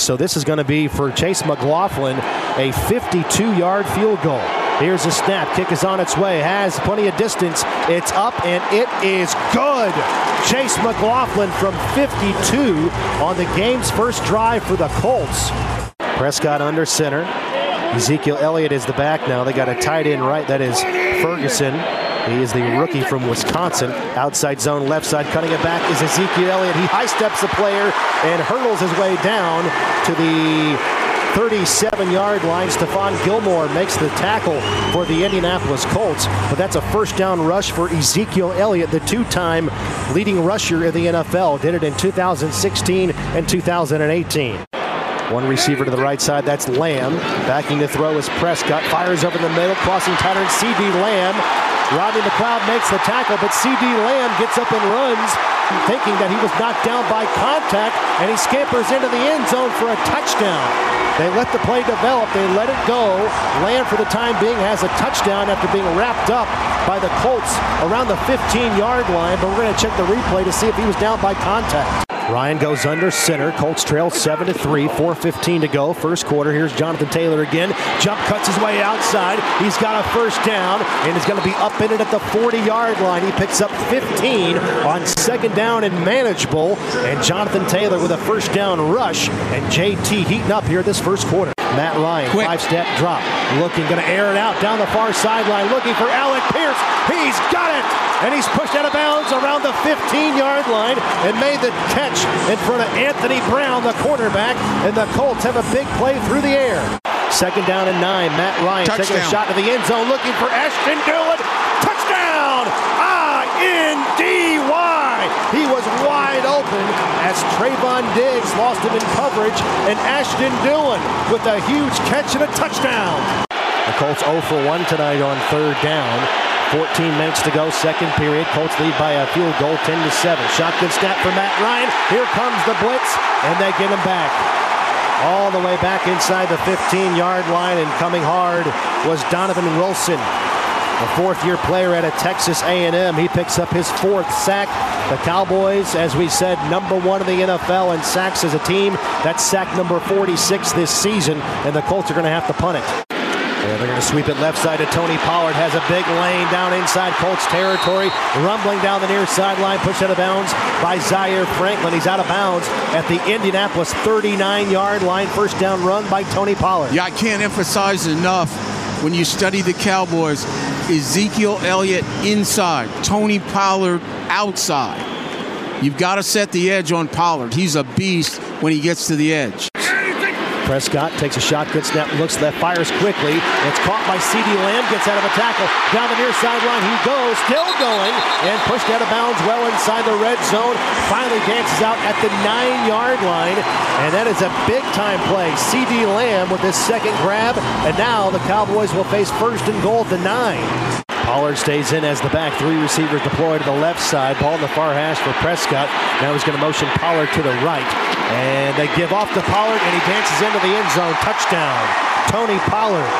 So this is going to be for Chase McLaughlin a 52-yard field goal. Here's a snap. Kick is on its way. Has plenty of distance. It's up and it is good. Chase McLaughlin from 52 on the game's first drive for the Colts. Prescott under center. Ezekiel Elliott is the back now. They got a tight end right. That is Ferguson. He is the rookie from Wisconsin. Outside zone, left side, cutting it back is Ezekiel Elliott. He high steps the player and hurdles his way down to the 37 yard line. Stephon Gilmore makes the tackle for the Indianapolis Colts, but that's a first down rush for Ezekiel Elliott, the two time leading rusher in the NFL. Did it in 2016 and 2018. One receiver to the right side, that's Lamb. Backing to throw is Prescott. Fires over the middle, crossing pattern. CeeDee Lamb. Rodney McLeod makes the tackle, but CeeDee Lamb gets up and runs, thinking that he was knocked down by contact, and he scampers into the end zone for a touchdown. They let the play develop. They let it go. Lamb, for the time being, has a touchdown after being wrapped up by the Colts around the 15-yard line, but we're going to check the replay to see if he was down by contact. Ryan goes under center. Colts trail 7 to 3, 4.15 to go. First quarter. Here's Jonathan Taylor again. Jump cuts his way outside. He's got a first down and is going to be up in it at the 40 yard line. He picks up 15 on second down and manageable. And Jonathan Taylor with a first down rush. And JT heating up here this first quarter. Matt Ryan, Quick. five step drop. Looking, going to air it out down the far sideline. Looking for Alec Pierce. He's got it. And he's pushed out of bounds around the 15 yard line and made the catch in front of Anthony Brown, the quarterback. And the Colts have a big play through the air. Second down and nine. Matt Ryan taking a shot to the end zone looking for Ashton Dulin. Touchdown! I-N-D-Y! He was wide open as Trevon Diggs lost him in coverage and Ashton Dulin with a huge catch and a touchdown. The Colts 0 for 1 tonight on third down. 14 minutes to go, second period. Colts lead by a field goal, 10 to 7. Shotgun snap for Matt Ryan. Here comes the blitz, and they get him back. All the way back inside the 15-yard line, and coming hard was Donovan Wilson, a fourth-year player at a Texas A&M. He picks up his fourth sack. The Cowboys, as we said, number one in the NFL in sacks as a team. That's sack number 46 this season, and the Colts are going to have to punt it. Yeah, they're going to sweep it left side to Tony Pollard. Has a big lane down inside Colts territory. Rumbling down the near sideline. Pushed out of bounds by Zaire Franklin. He's out of bounds at the Indianapolis 39 yard line. First down run by Tony Pollard. Yeah, I can't emphasize enough when you study the Cowboys. Ezekiel Elliott inside, Tony Pollard outside. You've got to set the edge on Pollard. He's a beast when he gets to the edge. Prescott takes a shotgun snap, looks left, fires quickly. It's caught by CeeDee Lamb, gets out of a tackle. Down the near sideline, he goes, still going, and pushed out of bounds well inside the red zone. Finally dances out at the nine-yard line, and that is a big-time play. CeeDee Lamb with his second grab, and now the Cowboys will face first and goal at the nine. Pollard stays in as the back. Three receivers deploy to the left side. Ball in the far hash for Prescott. Now he's going to motion Pollard to the right. And they give off to Pollard, and he dances into the end zone. Touchdown. Tony Pollard.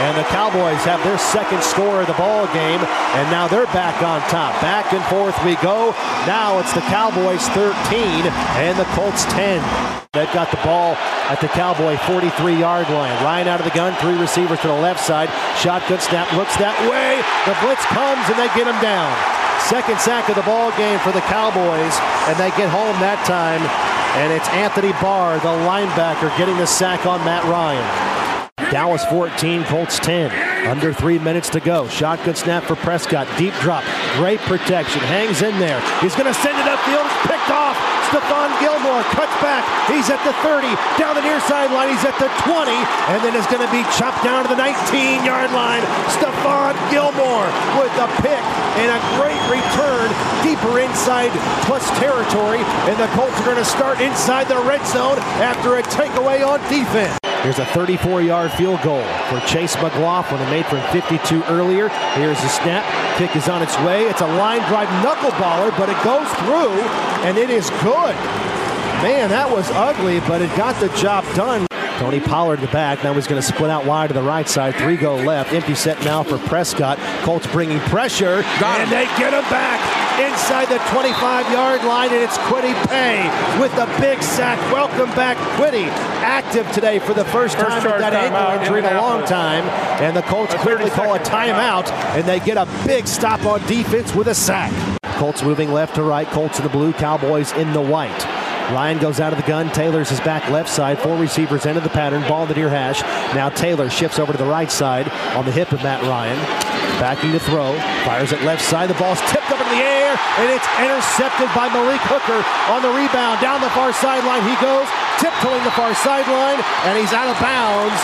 And the Cowboys have their second score of the ball game, and now they're back on top. Back and forth we go. Now it's the Cowboys 13 and the Colts 10. They've got the ball at the Cowboy 43 yard line. Ryan out of the gun, three receivers to the left side. Shotgun snap looks that way. The blitz comes and they get him down. Second sack of the ball game for the Cowboys, and they get home that time. And it's Anthony Barr, the linebacker, getting the sack on Matt Ryan. Dallas 14, Colts 10. Under three minutes to go. Shotgun snap for Prescott. Deep drop. Great protection. Hangs in there. He's going to send it upfield. It's picked off. Stephon Gilmore cuts back. He's at the 30. Down the near sideline. He's at the 20. And then it's going to be chopped down to the 19 yard line. Stephon Gilmore with a pick and a great return deeper inside plus territory. And the Colts are going to start inside the red zone after a takeaway on defense. Here's a 34-yard field goal for Chase McLaughlin, who made from 52 earlier. Here's the snap. Kick is on its way. It's a line drive knuckleballer, but it goes through, and it is good. Man, that was ugly, but it got the job done. Tony Pollard the back. Now he's going to split out wide to the right side. Three go left. Empty set now for Prescott. Colts bringing pressure. Got and him. they get him back inside the 25-yard line, and it's Kwity Paye with the big sack. Welcome back, Quiddy. Active today for the first, First time with that ankle injury in a long time. And the Colts quickly call a timeout, and they get a big stop on defense with a sack. Colts moving left to right. Colts in the blue, Cowboys in the white. Ryan goes out of the gun. Taylor's his back left side. Four receivers into the pattern. Ball to near hash. Now Taylor shifts over to the right side on the hip of Matt Ryan. Backing to throw. Fires it left side. The ball's tipped up in the air, and it's intercepted by Malik Hooker on the rebound. Down the far sideline he goes, tiptoeing the far sideline, and he's out of bounds.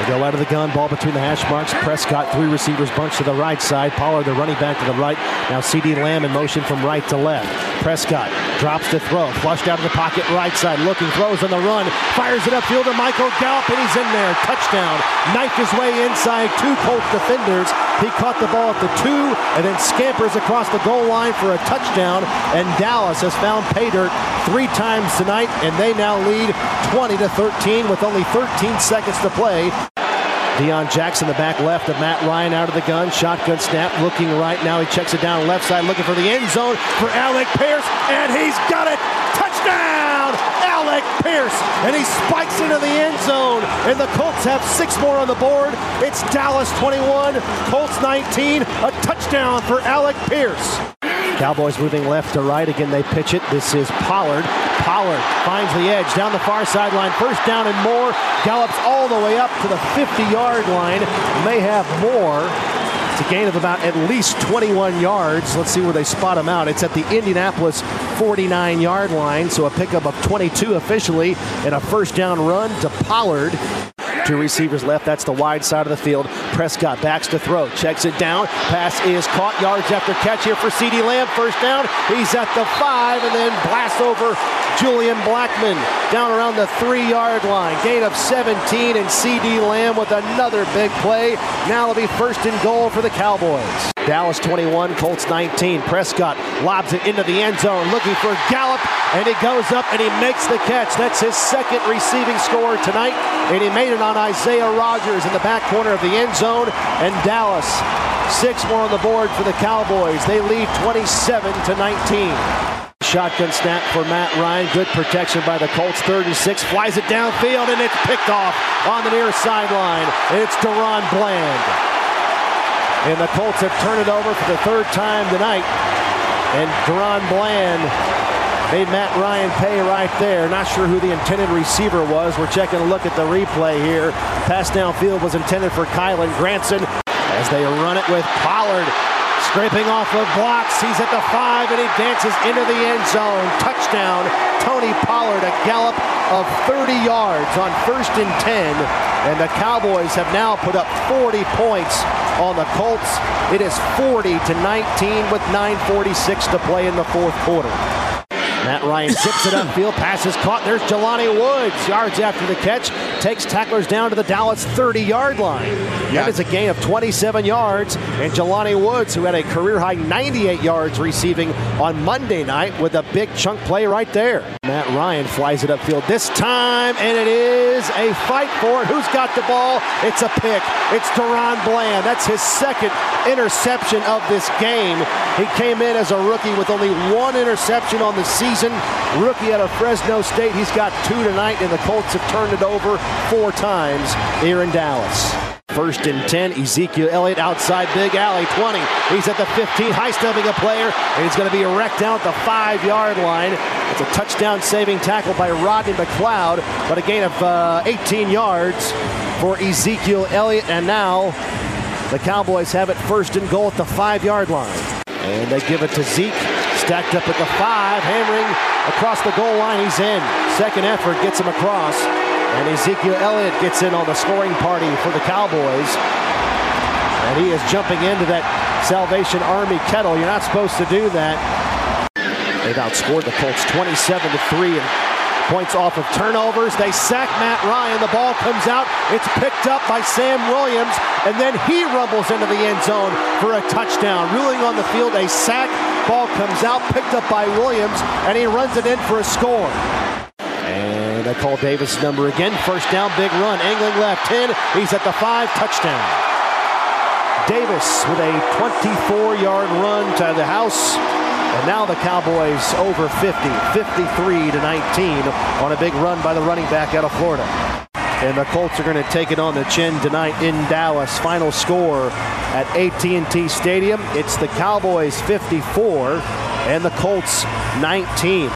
They go out of the gun, ball between the hash marks. Prescott, three receivers bunched to the right side. Pollard, the running back to the right. Now CeeDee Lamb in motion from right to left. Prescott drops to throw, flushed out of the pocket right side, looking, throws on the run, fires it upfield to Michael Gallup, and he's in there. Touchdown. Knifed his way inside two Colts defenders. He caught the ball at the two and then scampers across the goal line for a touchdown. And Dallas has found pay dirt three times tonight, and they now lead 20 to 13 with only 13 seconds to play. Deon Jackson, the back left of Matt Ryan out of the gun. Shotgun snap, looking right. Now he checks it down left side, looking for the end zone for Alec Pierce, and he's got it. Touchdown! Alec Pierce, and he spikes into the end zone. And the Colts have six more on the board. It's Dallas 21, Colts 19. A touchdown for Alec Pierce. Cowboys moving left to right. Again, they pitch it. This is Pollard. Pollard finds the edge down the far sideline. First down and more. Gallops all the way up to the 50-yard line. May have more. It's a gain of about at least 21 yards. Let's see where they spot him out. It's at the Indianapolis 49-yard line, so a pickup of 22 officially and a first down run to Pollard. Two receivers left. That's the wide side of the field. Prescott backs to throw. Checks it down. Pass is caught. Yards after catch here for CeeDee Lamb. First down. He's at the five and then blast over Julian Blackmon down around the three yard line. Gain of 17 and CeeDee Lamb with another big play. Now it'll be first and goal for the Cowboys. Dallas 21, Colts 19. Prescott lobs it into the end zone looking for Gallup and he goes up and he makes the catch. That's his second receiving score tonight and he made it on Isaiah Rodgers in the back corner of the end zone and Dallas six more on the board for the Cowboys. They lead 27 to 19. Shotgun snap for Matt Ryan. Good protection by the Colts. Third and six. Flies it downfield and it's picked off on the near sideline. It's DaRon Bland. And the Colts have turned it over for the third time tonight. And DaRon Bland made Matt Ryan pay right there. Not sure who the intended receiver was. We're checking a look at the replay here. Pass downfield was intended for Kylen Granson as they run it with Pollard. Scraping off of blocks. He's at the five and he dances into the end zone. Touchdown. Tony Pollard, a gallop of 30 yards on first and 10. And the Cowboys have now put up 40 points on the Colts. It is 40 to 19 with 9.46 to play in the fourth quarter. Matt Ryan zips it upfield, passes caught. There's Jelani Woods, yards after the catch, takes tacklers down to the Dallas 30-yard line. Yeah. That is a gain of 27 yards, and Jelani Woods, who had a career-high 98 yards receiving on Monday night, with a big chunk play right there. Matt Ryan flies it upfield this time, and it is a fight for it. Who's got the ball? It's a pick. It's DaRon Bland. That's his second interception of this game. He came in as a rookie with only one interception on the season. Rookie out of Fresno State. He's got two tonight, and the Colts have turned it over four times here in Dallas. First and 10, Ezekiel Elliott outside Big Alley, 20. He's at the 15, high stepping a player, and he's going to be wrecked down at the five yard line. It's a touchdown saving tackle by Rodney McLeod, but a gain of uh, 18 yards for Ezekiel Elliott, and now the Cowboys have it first and goal at the five yard line. And they give it to Zeke, stacked up at the five, hammering across the goal line. He's in. Second effort gets him across. And Ezekiel Elliott gets in on the scoring party for the Cowboys. And he is jumping into that Salvation Army kettle. You're not supposed to do that. They've outscored the Colts 27 to 3 and points off of turnovers. They sack Matt Ryan. The ball comes out. It's picked up by Sam Williams, and then he rumbles into the end zone for a touchdown. Ruling on the field, a sack. Ball comes out, picked up by Williams, and he runs it in for a score. And they call Davis number again. First down, big run. Angling left, 10. He's at the 5, touchdown. Davis with a 24-yard run to the house. And now the Cowboys over 50, 53 to 19 on a big run by the running back out of Florida. And the Colts are going to take it on the chin tonight in Dallas. Final score at AT&T Stadium. It's the Cowboys 54 and the Colts 19.